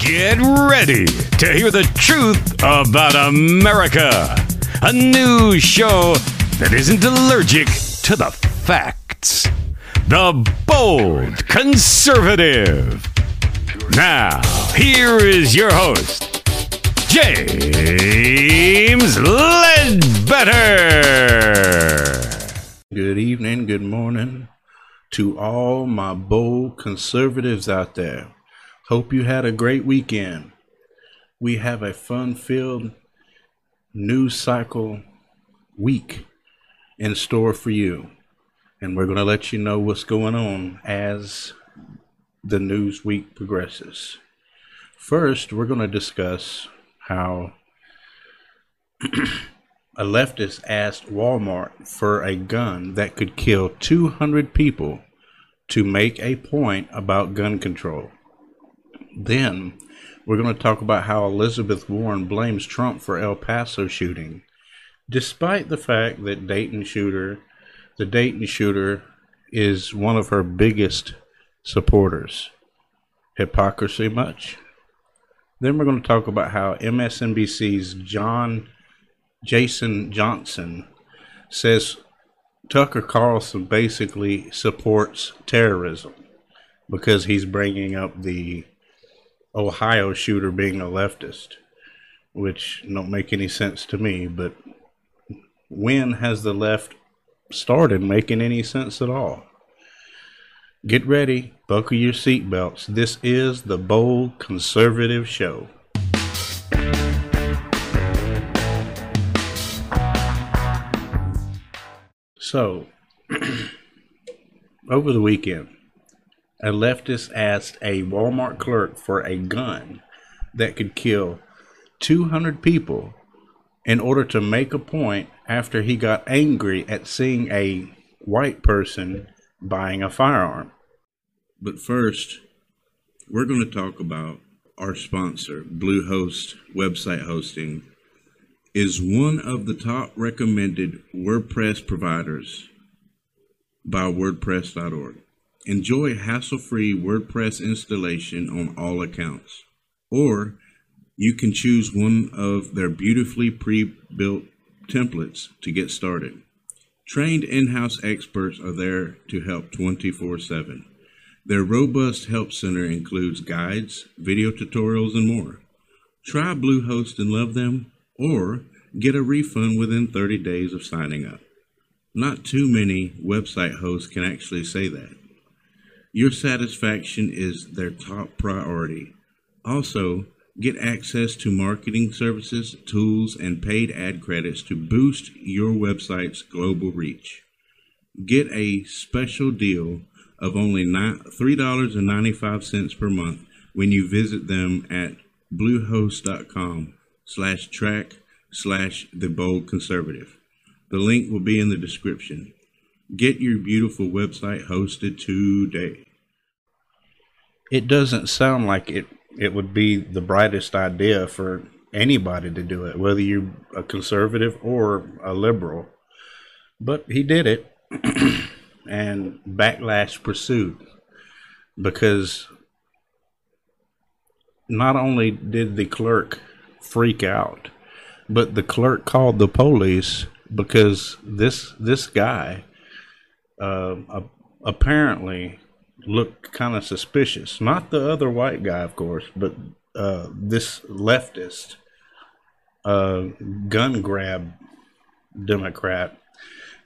Get ready to hear the truth about America. A news show that isn't allergic to the facts. The Bold Conservative. Now, here is your host, James Ledbetter. Good evening, good morning to all my bold conservatives out there. Hope you had a great weekend. We have a fun filled news cycle week in store for you. And we're going to let you know what's going on as the news week progresses. First, we're going to discuss how a leftist asked Walmart for a gun that could kill 200 people to make a point about gun control. Then, we're going to talk about how Elizabeth Warren blames Trump for El Paso shooting, despite the fact that Dayton shooter, the Dayton shooter, is one of her biggest supporters. Hypocrisy much? Then we're going to talk about how MSNBC's John Jason Johnson says Tucker Carlson basically supports terrorism because he's bringing up the Ohio shooter being a leftist, which don't make any sense to me. But when has the left started making any sense at all? Get ready, buckle your seatbelts. This is the Bold Conservative Show. So, over the weekend, a leftist asked a Walmart clerk for a gun that could kill 200 people in order to make a point after he got angry at seeing a white person buying a firearm. But first, we're going to talk about our sponsor, Bluehost Website Hosting, is one of the top recommended WordPress providers by WordPress.org. Enjoy hassle free WordPress installation on all accounts. Or you can choose one of their beautifully pre built templates to get started. Trained in house experts are there to help 24 7. Their robust help center includes guides, video tutorials, and more. Try Bluehost and love them, or get a refund within 30 days of signing up. Not too many website hosts can actually say that. Your satisfaction is their top priority. Also, get access to marketing services, tools, and paid ad credits to boost your website's global reach. Get a special deal of only $3.95 per month when you visit them at bluehost.com slash track slash the bold conservative. The link will be in the description. Get your beautiful website hosted today. It doesn't sound like it, it would be the brightest idea for anybody to do it, whether you're a conservative or a liberal. But he did it, and backlash pursued because not only did the clerk freak out, but the clerk called the police because this this guy uh, apparently looked kind of suspicious. Not the other white guy, of course, but uh, this leftist uh, gun grab Democrat.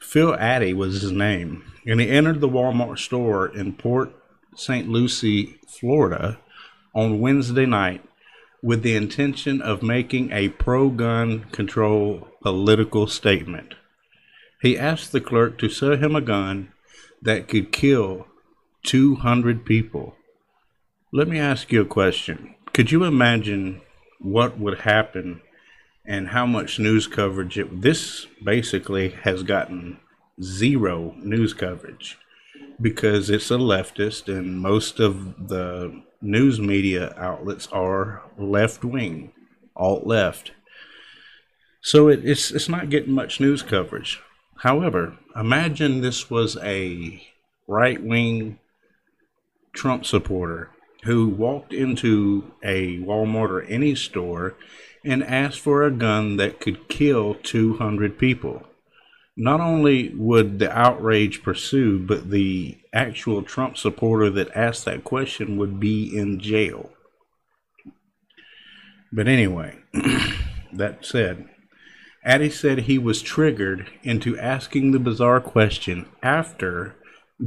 Phil Addy was his name, and he entered the Walmart store in Port St. Lucie, Florida, on Wednesday night with the intention of making a pro gun control political statement. He asked the clerk to sell him a gun that could kill 200 people. Let me ask you a question. Could you imagine what would happen and how much news coverage it this basically has gotten zero news coverage because it's a leftist and most of the news media outlets are left wing, alt left. So it, it's it's not getting much news coverage. However, imagine this was a right wing Trump supporter who walked into a Walmart or any store and asked for a gun that could kill 200 people. Not only would the outrage pursue, but the actual Trump supporter that asked that question would be in jail. But anyway, that said, Addy said he was triggered into asking the bizarre question after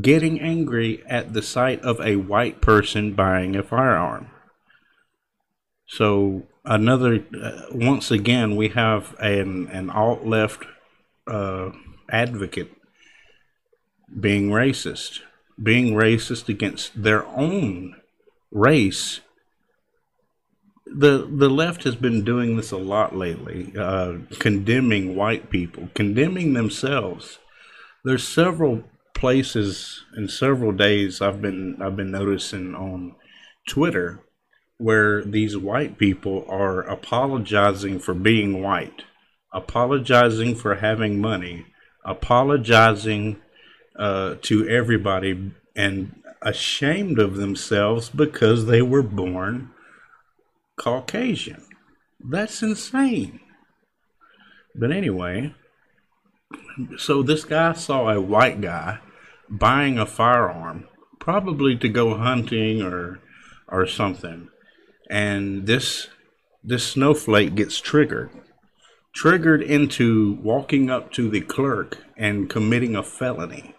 getting angry at the sight of a white person buying a firearm. So another, uh, once again, we have an an alt left uh, advocate being racist, being racist against their own race. The the left has been doing this a lot lately, uh, condemning white people, condemning themselves. There's several places in several days I've been I've been noticing on Twitter where these white people are apologizing for being white, apologizing for having money, apologizing uh, to everybody, and ashamed of themselves because they were born Caucasian. That's insane. But anyway, so this guy saw a white guy buying a firearm, probably to go hunting or or something. And this this snowflake gets triggered. Triggered into walking up to the clerk and committing a felony.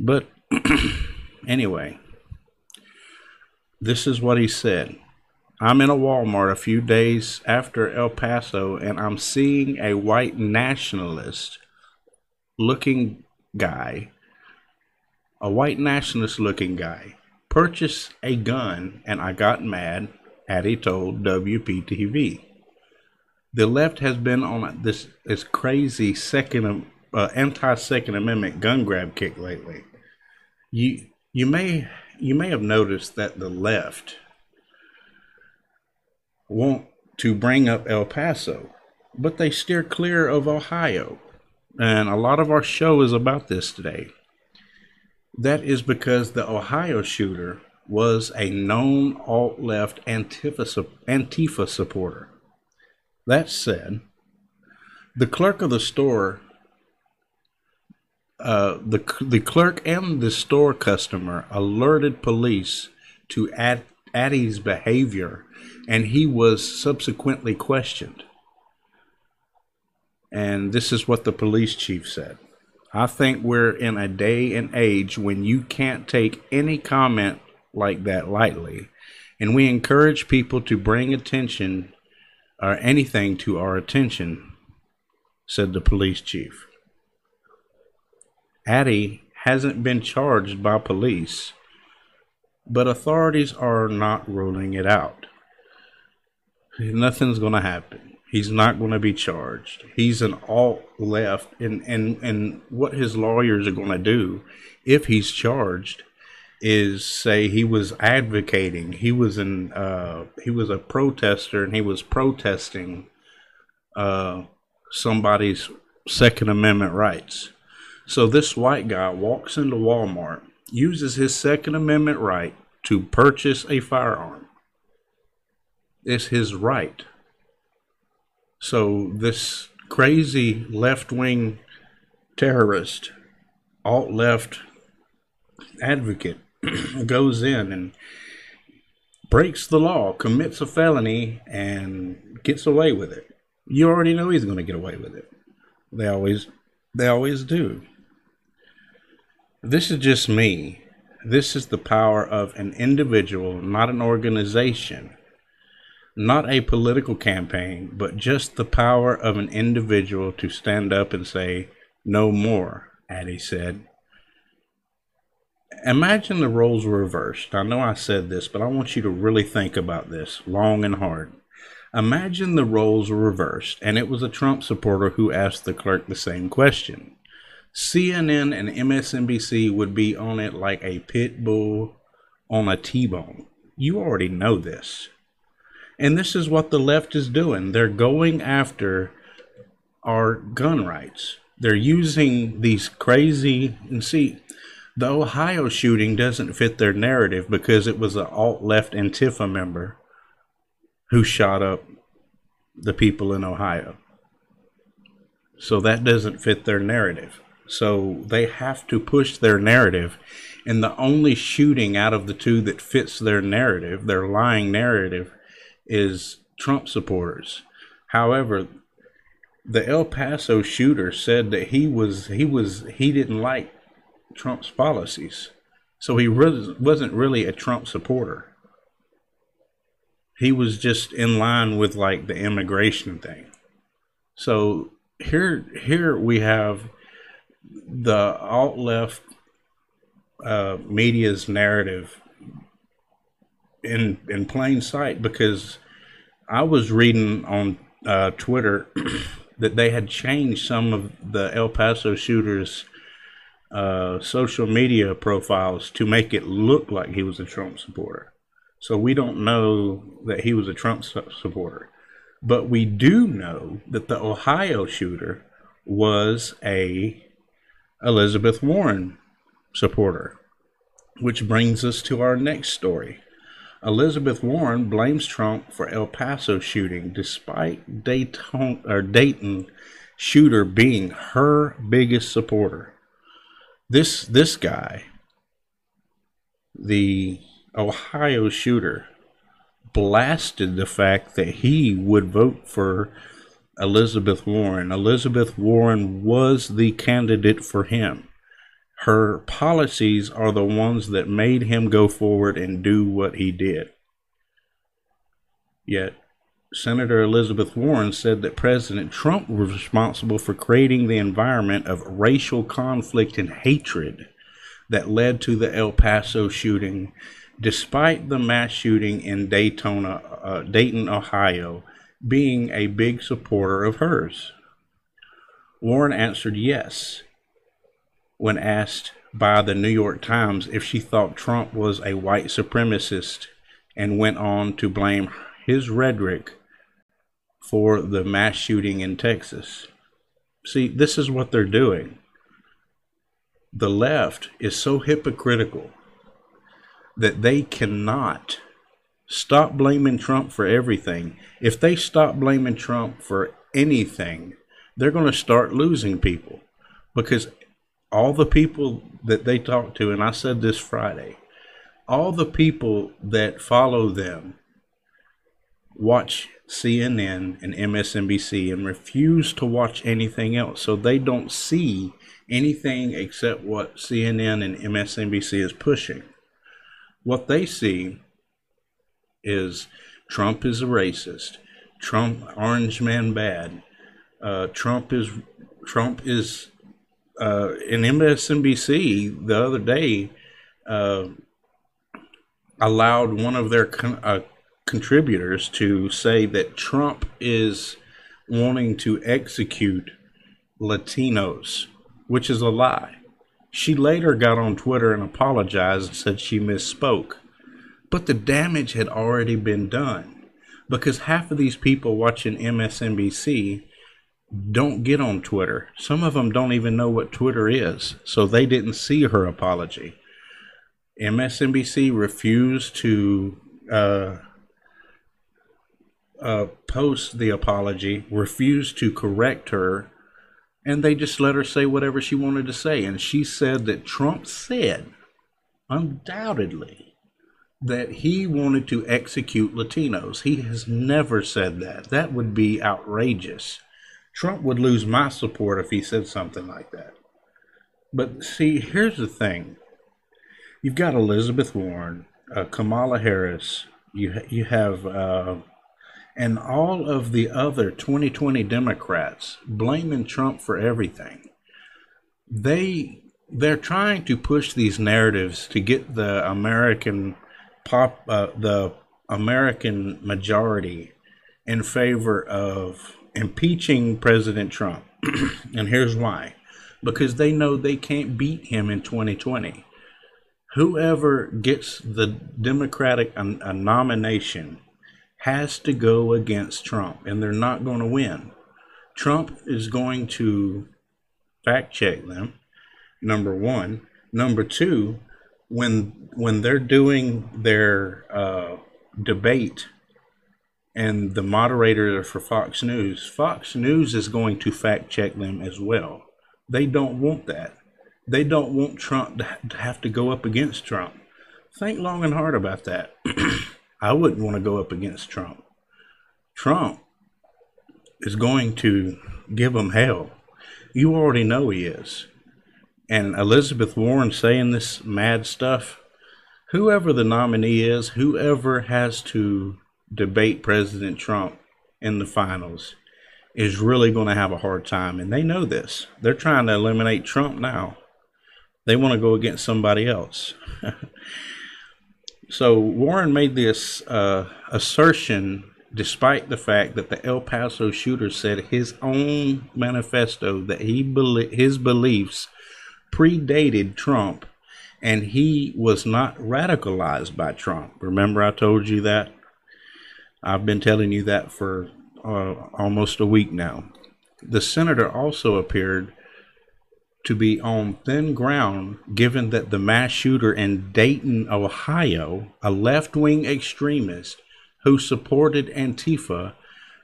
But anyway, this is what he said. I'm in a Walmart a few days after El Paso and I'm seeing a white nationalist looking guy, a white nationalist looking guy, purchase a gun and I got mad, Addy told WPTV. The left has been on this, this crazy second uh, anti Second Amendment gun grab kick lately. You you may you may have noticed that the left want to bring up El Paso, but they steer clear of Ohio. And a lot of our show is about this today. That is because the Ohio shooter was a known alt left Antifa, Antifa supporter. That said, the clerk of the store, uh, the, the clerk and the store customer alerted police to Ad, Addy's behavior, and he was subsequently questioned. And this is what the police chief said. I think we're in a day and age when you can't take any comment like that lightly. And we encourage people to bring attention or anything to our attention, said the police chief. Addy hasn't been charged by police, but authorities are not ruling it out. Nothing's going to happen. He's not going to be charged. He's an alt left, and and and what his lawyers are going to do, if he's charged, is say he was advocating. He was an uh, he was a protester, and he was protesting uh, somebody's Second Amendment rights. So this white guy walks into Walmart, uses his Second Amendment right to purchase a firearm. It's his right so this crazy left wing terrorist, alt left advocate goes in and breaks the law, commits a felony, and gets away with it. You already know he's going to get away with it. They always, they always do. This is just me. This is the power of an individual, not an organization not a political campaign, but just the power of an individual to stand up and say, no more, Addy said. Imagine the roles were reversed. I know I said this, but I want you to really think about this long and hard. Imagine the roles were reversed, and it was a Trump supporter who asked the clerk the same question. CNN and MSNBC would be on it like a pit bull on a T bone. You already know this. And this is what the left is doing. They're going after our gun rights. They're using these crazy, and see, The Ohio shooting doesn't fit their narrative because it was an alt left Antifa member who shot up the people in Ohio. So that doesn't fit their narrative. So they have to push their narrative. And the only shooting out of the two that fits their narrative, their lying narrative, is Trump supporters. However, the El Paso shooter said that he was he was he didn't like Trump's policies. So he really wasn't really a Trump supporter. He was just in line with like the immigration thing. So here here we have the alt left uh, media's narrative in in plain sight because I was reading on uh, Twitter that they had changed some of the El Paso shooters' uh, social media profiles to make it look like he was a Trump supporter. So we don't know that he was a Trump su- supporter. But we do know that the Ohio shooter was a Elizabeth Warren supporter, which brings us to our next story. Elizabeth Warren blames Trump for El Paso shooting despite Dayton, or Dayton shooter being her biggest supporter. This this guy, the Ohio shooter, blasted the fact that he would vote for Elizabeth Warren. Elizabeth Warren was the candidate for him her policies are the ones that made him go forward and do what he did. Yet, Senator Elizabeth Warren said that President Trump was responsible for creating the environment of racial conflict and hatred that led to the El Paso shooting, despite the mass shooting in Daytona, uh, Dayton, Ohio, being a big supporter of hers. Warren answered yes when asked by the New York Times if she thought Trump was a white supremacist and went on to blame his rhetoric for the mass shooting in Texas. See, this is what they're doing. The left is so hypocritical that they cannot stop blaming Trump for everything. If they stop blaming Trump for anything, they're going to start losing people because all the people that they talk to, and I said this Friday, all the people that follow them watch CNN and MSNBC and refuse to watch anything else. So they don't see anything except what CNN and MSNBC is pushing. What they see is Trump is a racist. Trump, orange man bad. Uh, Trump is Trump is uh, in MSNBC the other day uh, allowed one of their con- uh, contributors to say that Trump is wanting to execute Latinos, which is a lie. She later got on Twitter and apologized and said she misspoke. But the damage had already been done because half of these people watching MSNBC don't get on Twitter. Some of them don't even know what Twitter is, so they didn't see her apology. MSNBC refused to uh, uh, post the apology, refused to correct her, and they just let her say whatever she wanted to say. And she said that Trump said, undoubtedly, that he wanted to execute Latinos. He has never said that. That would be outrageous. Trump would lose my support if he said something like that. But see, here's the thing: you've got Elizabeth Warren, uh, Kamala Harris, you you have, uh, and all of the other 2020 Democrats blaming Trump for everything. They they're trying to push these narratives to get the American pop uh, the American majority in favor of impeaching President Trump. and here's why because they know they can't beat him in 2020. Whoever gets the Democratic a, a nomination has to go against Trump, and they're not going to win. Trump is going to fact check them, number one. Number two, when when they're doing their uh, debate and the moderator for Fox News, Fox News is going to fact check them as well. They don't want that. They don't want Trump to have to go up against Trump. Think long and hard about that. I wouldn't want to go up against Trump. Trump is going to give them hell. You already know he is. And Elizabeth Warren saying this mad stuff, whoever the nominee is, whoever has to debate President Trump in the finals is really going to have a hard time. And they know this. They're trying to eliminate Trump now. They want to go against somebody else. so Warren made this uh, assertion despite the fact that the El Paso shooter said his own manifesto that he his beliefs predated Trump and he was not radicalized by Trump. Remember I told you that? I've been telling you that for uh, almost a week now. The senator also appeared to be on thin ground given that the mass shooter in Dayton, Ohio, a left wing extremist who supported Antifa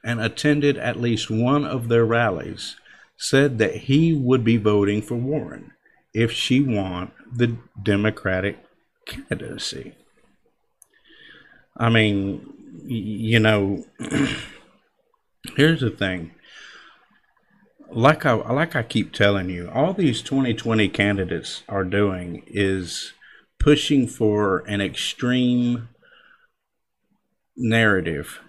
and attended at least one of their rallies, said that he would be voting for Warren if she won the Democratic candidacy. I mean, you know, here's the thing. Like I like I keep telling you, all these 2020 candidates are doing is pushing for an extreme narrative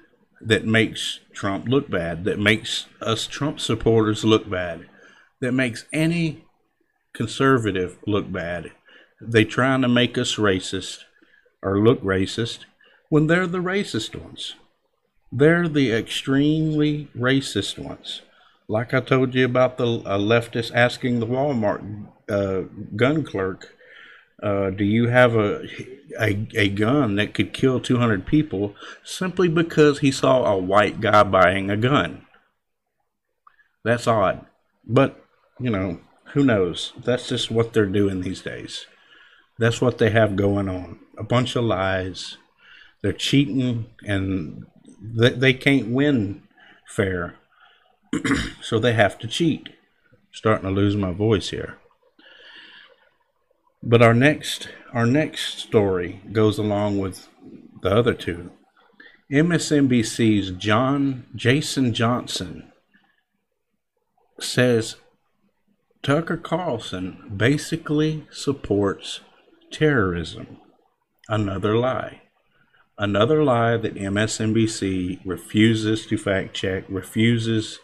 that makes Trump look bad, that makes us Trump supporters look bad, that makes any conservative look bad. They trying to make us racist or look racist when they're the racist ones. They're the extremely racist ones. Like I told you about the uh, leftist asking the Walmart uh, gun clerk, uh, "Do you have a, a a gun that could kill 200 people?" Simply because he saw a white guy buying a gun. That's odd, but you know who knows? That's just what they're doing these days. That's what they have going on. A bunch of lies they're cheating and they, they can't win fair. so they have to cheat. starting to lose my voice here. But our next our next story goes along with the other two. MSNBC's John Jason Johnson says Tucker Carlson basically supports terrorism. Another lie. Another lie that MSNBC refuses to fact check, refuses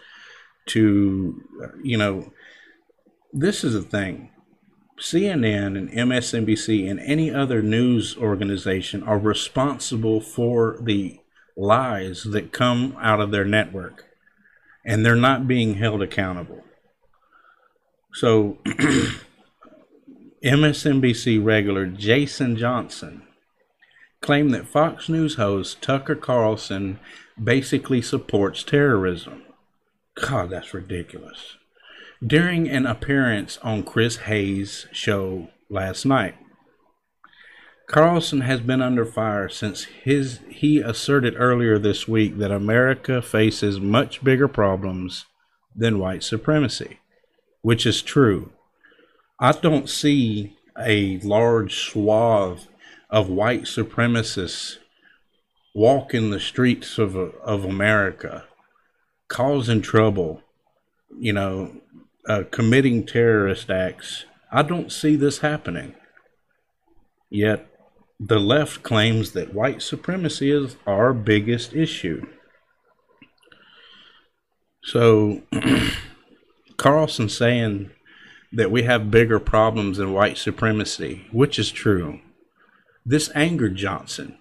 to, you know, this is the thing. CNN and MSNBC and any other news organization are responsible for the lies that come out of their network, and they're not being held accountable. So, MSNBC regular Jason Johnson claimed that Fox News host Tucker Carlson basically supports terrorism. God, that's ridiculous. During an appearance on Chris Hayes' show last night, Carlson has been under fire since his he asserted earlier this week that America faces much bigger problems than white supremacy, which is true. I don't see a large swath of white supremacists walking the streets of of America, causing trouble, you know, uh, committing terrorist acts. I don't see this happening. Yet, the left claims that white supremacy is our biggest issue. So, Carlson saying that we have bigger problems than white supremacy, which is true. This angered Johnson,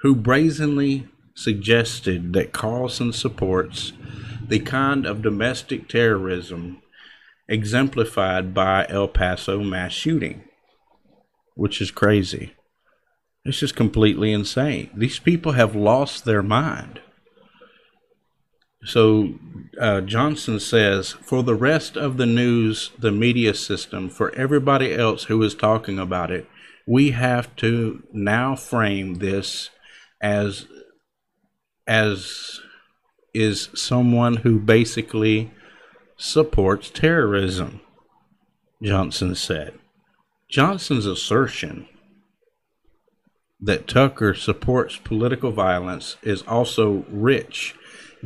who brazenly suggested that Carlson supports the kind of domestic terrorism exemplified by El Paso mass shooting, which is crazy. It's just completely insane. These people have lost their mind. So uh, Johnson says, for the rest of the news, the media system, for everybody else who is talking about it, we have to now frame this as as is someone who basically supports terrorism, Johnson said. Johnson's assertion that Tucker supports political violence is also rich,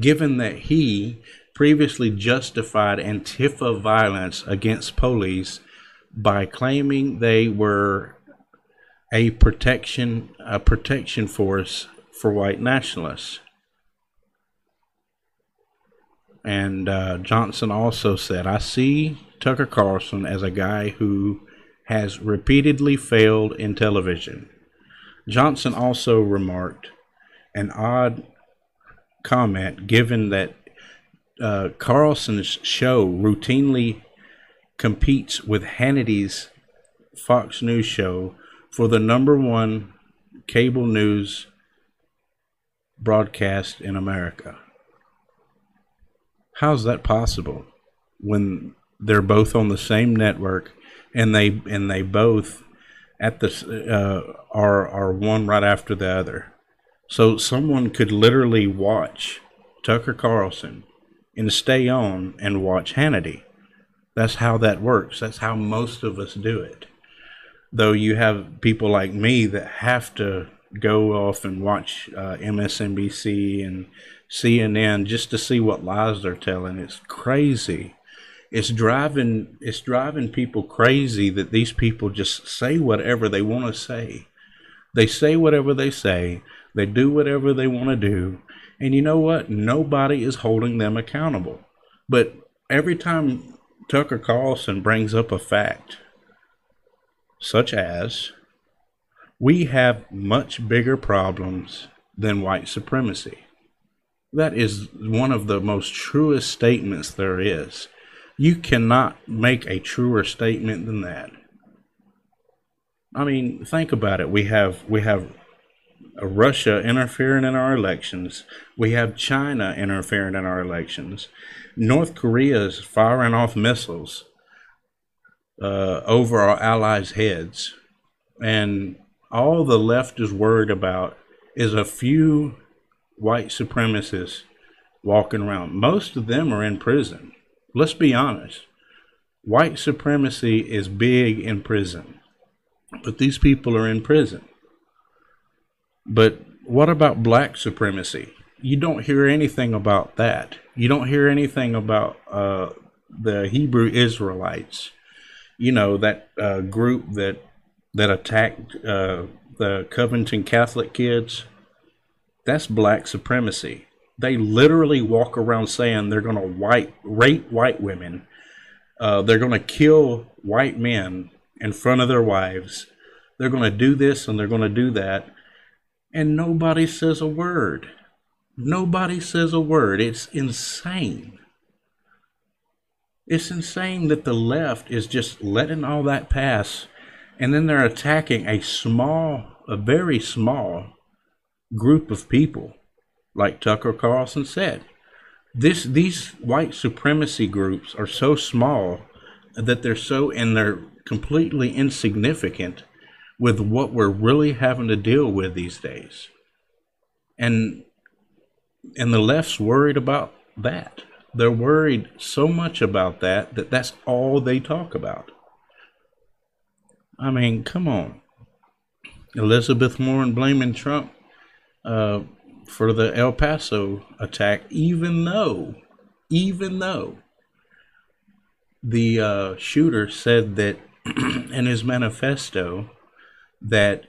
given that he previously justified Antifa violence against police by claiming they were a protection a protection force for white nationalists. And uh, Johnson also said, I see Tucker Carlson as a guy who has repeatedly failed in television. Johnson also remarked an odd comment given that uh, Carlson's show routinely competes with Hannity's Fox News show for the number one cable news broadcast in America. How's that possible when they're both on the same network and they and they both at the uh, are are one right after the other? So someone could literally watch Tucker Carlson and stay on and watch Hannity. That's how that works. That's how most of us do it. Though you have people like me that have to go off and watch uh, MSNBC and CNN just to see what lies they're telling. It's crazy. It's driving it's driving people crazy that these people just say whatever they want to say. They say whatever they say. They do whatever they want to do. And you know what? Nobody is holding them accountable. But every time Tucker Carlson brings up a fact, such as we have much bigger problems than white supremacy. That is one of the most truest statements there is. You cannot make a truer statement than that. I mean, think about it. We have we have Russia interfering in our elections. We have China interfering in our elections. North Korea is firing off missiles uh, over our allies' heads, and all the left is worried about is a few white supremacists walking around. Most of them are in prison. Let's be honest. White supremacy is big in prison, but these people are in prison. But what about black supremacy? You don't hear anything about that. You don't hear anything about uh, the Hebrew Israelites. You know that uh, group that that attacked uh, the Covington Catholic kids that's black supremacy. They literally walk around saying they're going to white rape white women. Uh, they're going to kill white men in front of their wives. They're going to do this and they're going to do that. And nobody says a word. Nobody says a word. It's insane. It's insane that the left is just letting all that pass and then they're attacking a small, a very small group of people, like Tucker Carlson said. This these white supremacy groups are so small that they're so and they're completely insignificant with what we're really having to deal with these days. And and the left's worried about that. They're worried so much about that that that's all they talk about. I mean, come on. Elizabeth Warren blaming Trump uh, for the El Paso attack, even though, even though the uh, shooter said that in his manifesto that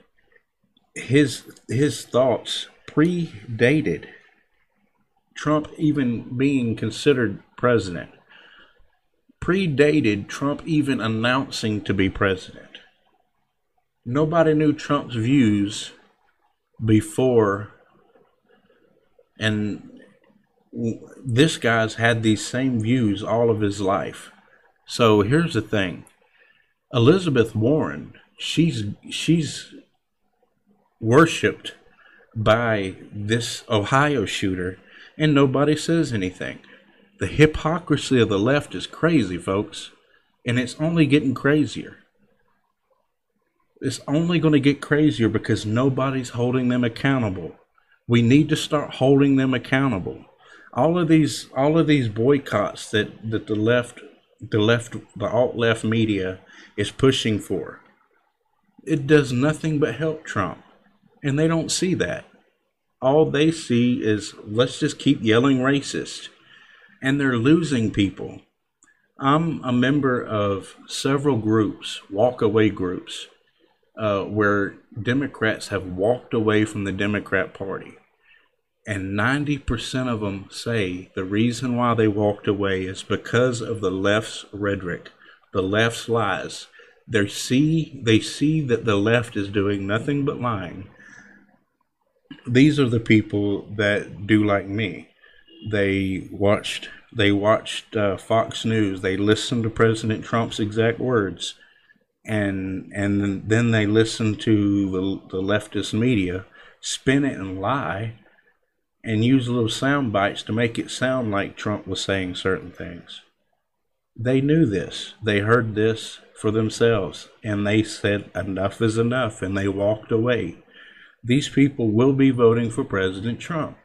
his his thoughts predated Trump even being considered president, predated Trump even announcing to be president. Nobody knew Trump's views before and this guy's had these same views all of his life so here's the thing elizabeth warren she's she's worshipped by this ohio shooter and nobody says anything The hypocrisy of the left is crazy, folks, and it's only getting crazier. It's only going to get crazier because nobody's holding them accountable. We need to start holding them accountable. All of these all of these boycotts that, that the left the left the alt left media is pushing for. It does nothing but help Trump. And they don't see that. All they see is let's just keep yelling racist. And they're losing people. I'm a member of several groups, walkaway groups, uh, where Democrats have walked away from the Democrat Party. And 90% of them say the reason why they walked away is because of the left's rhetoric, the left's lies. They see, they see that the left is doing nothing but lying. These are the people that do like me. They watched they watched uh, Fox News. They listened to President Trump's exact words, and and then they listened to the, the leftist media spin it and lie and use little sound bites to make it sound like Trump was saying certain things. They knew this. They heard this for themselves and they said enough is enough and they walked away. These people will be voting for President Trump.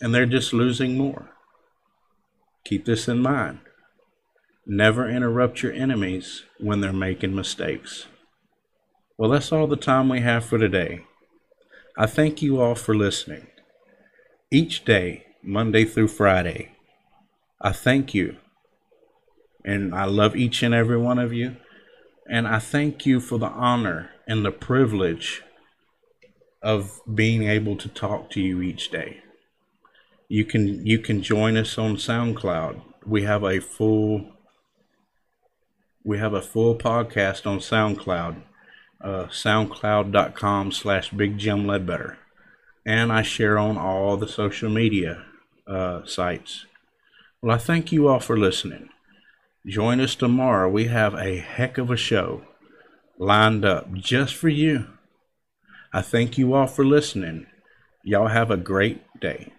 And they're just losing more. Keep this in mind. Never interrupt your enemies when they're making mistakes. Well, that's all the time we have for today. I thank you all for listening. Each day, Monday through Friday, I thank you. And I love each and every one of you. And I thank you for the honor and the privilege of being able to talk to you each day. You can you can join us on SoundCloud. We have a full we have a full podcast on SoundCloud uh, soundcloud.com slash big jim ledbetter and i share on all the social media uh, sites well i thank you all for listening join us tomorrow. We have a heck of a show lined up just for you. I thank you all for listening. Y'all have a great day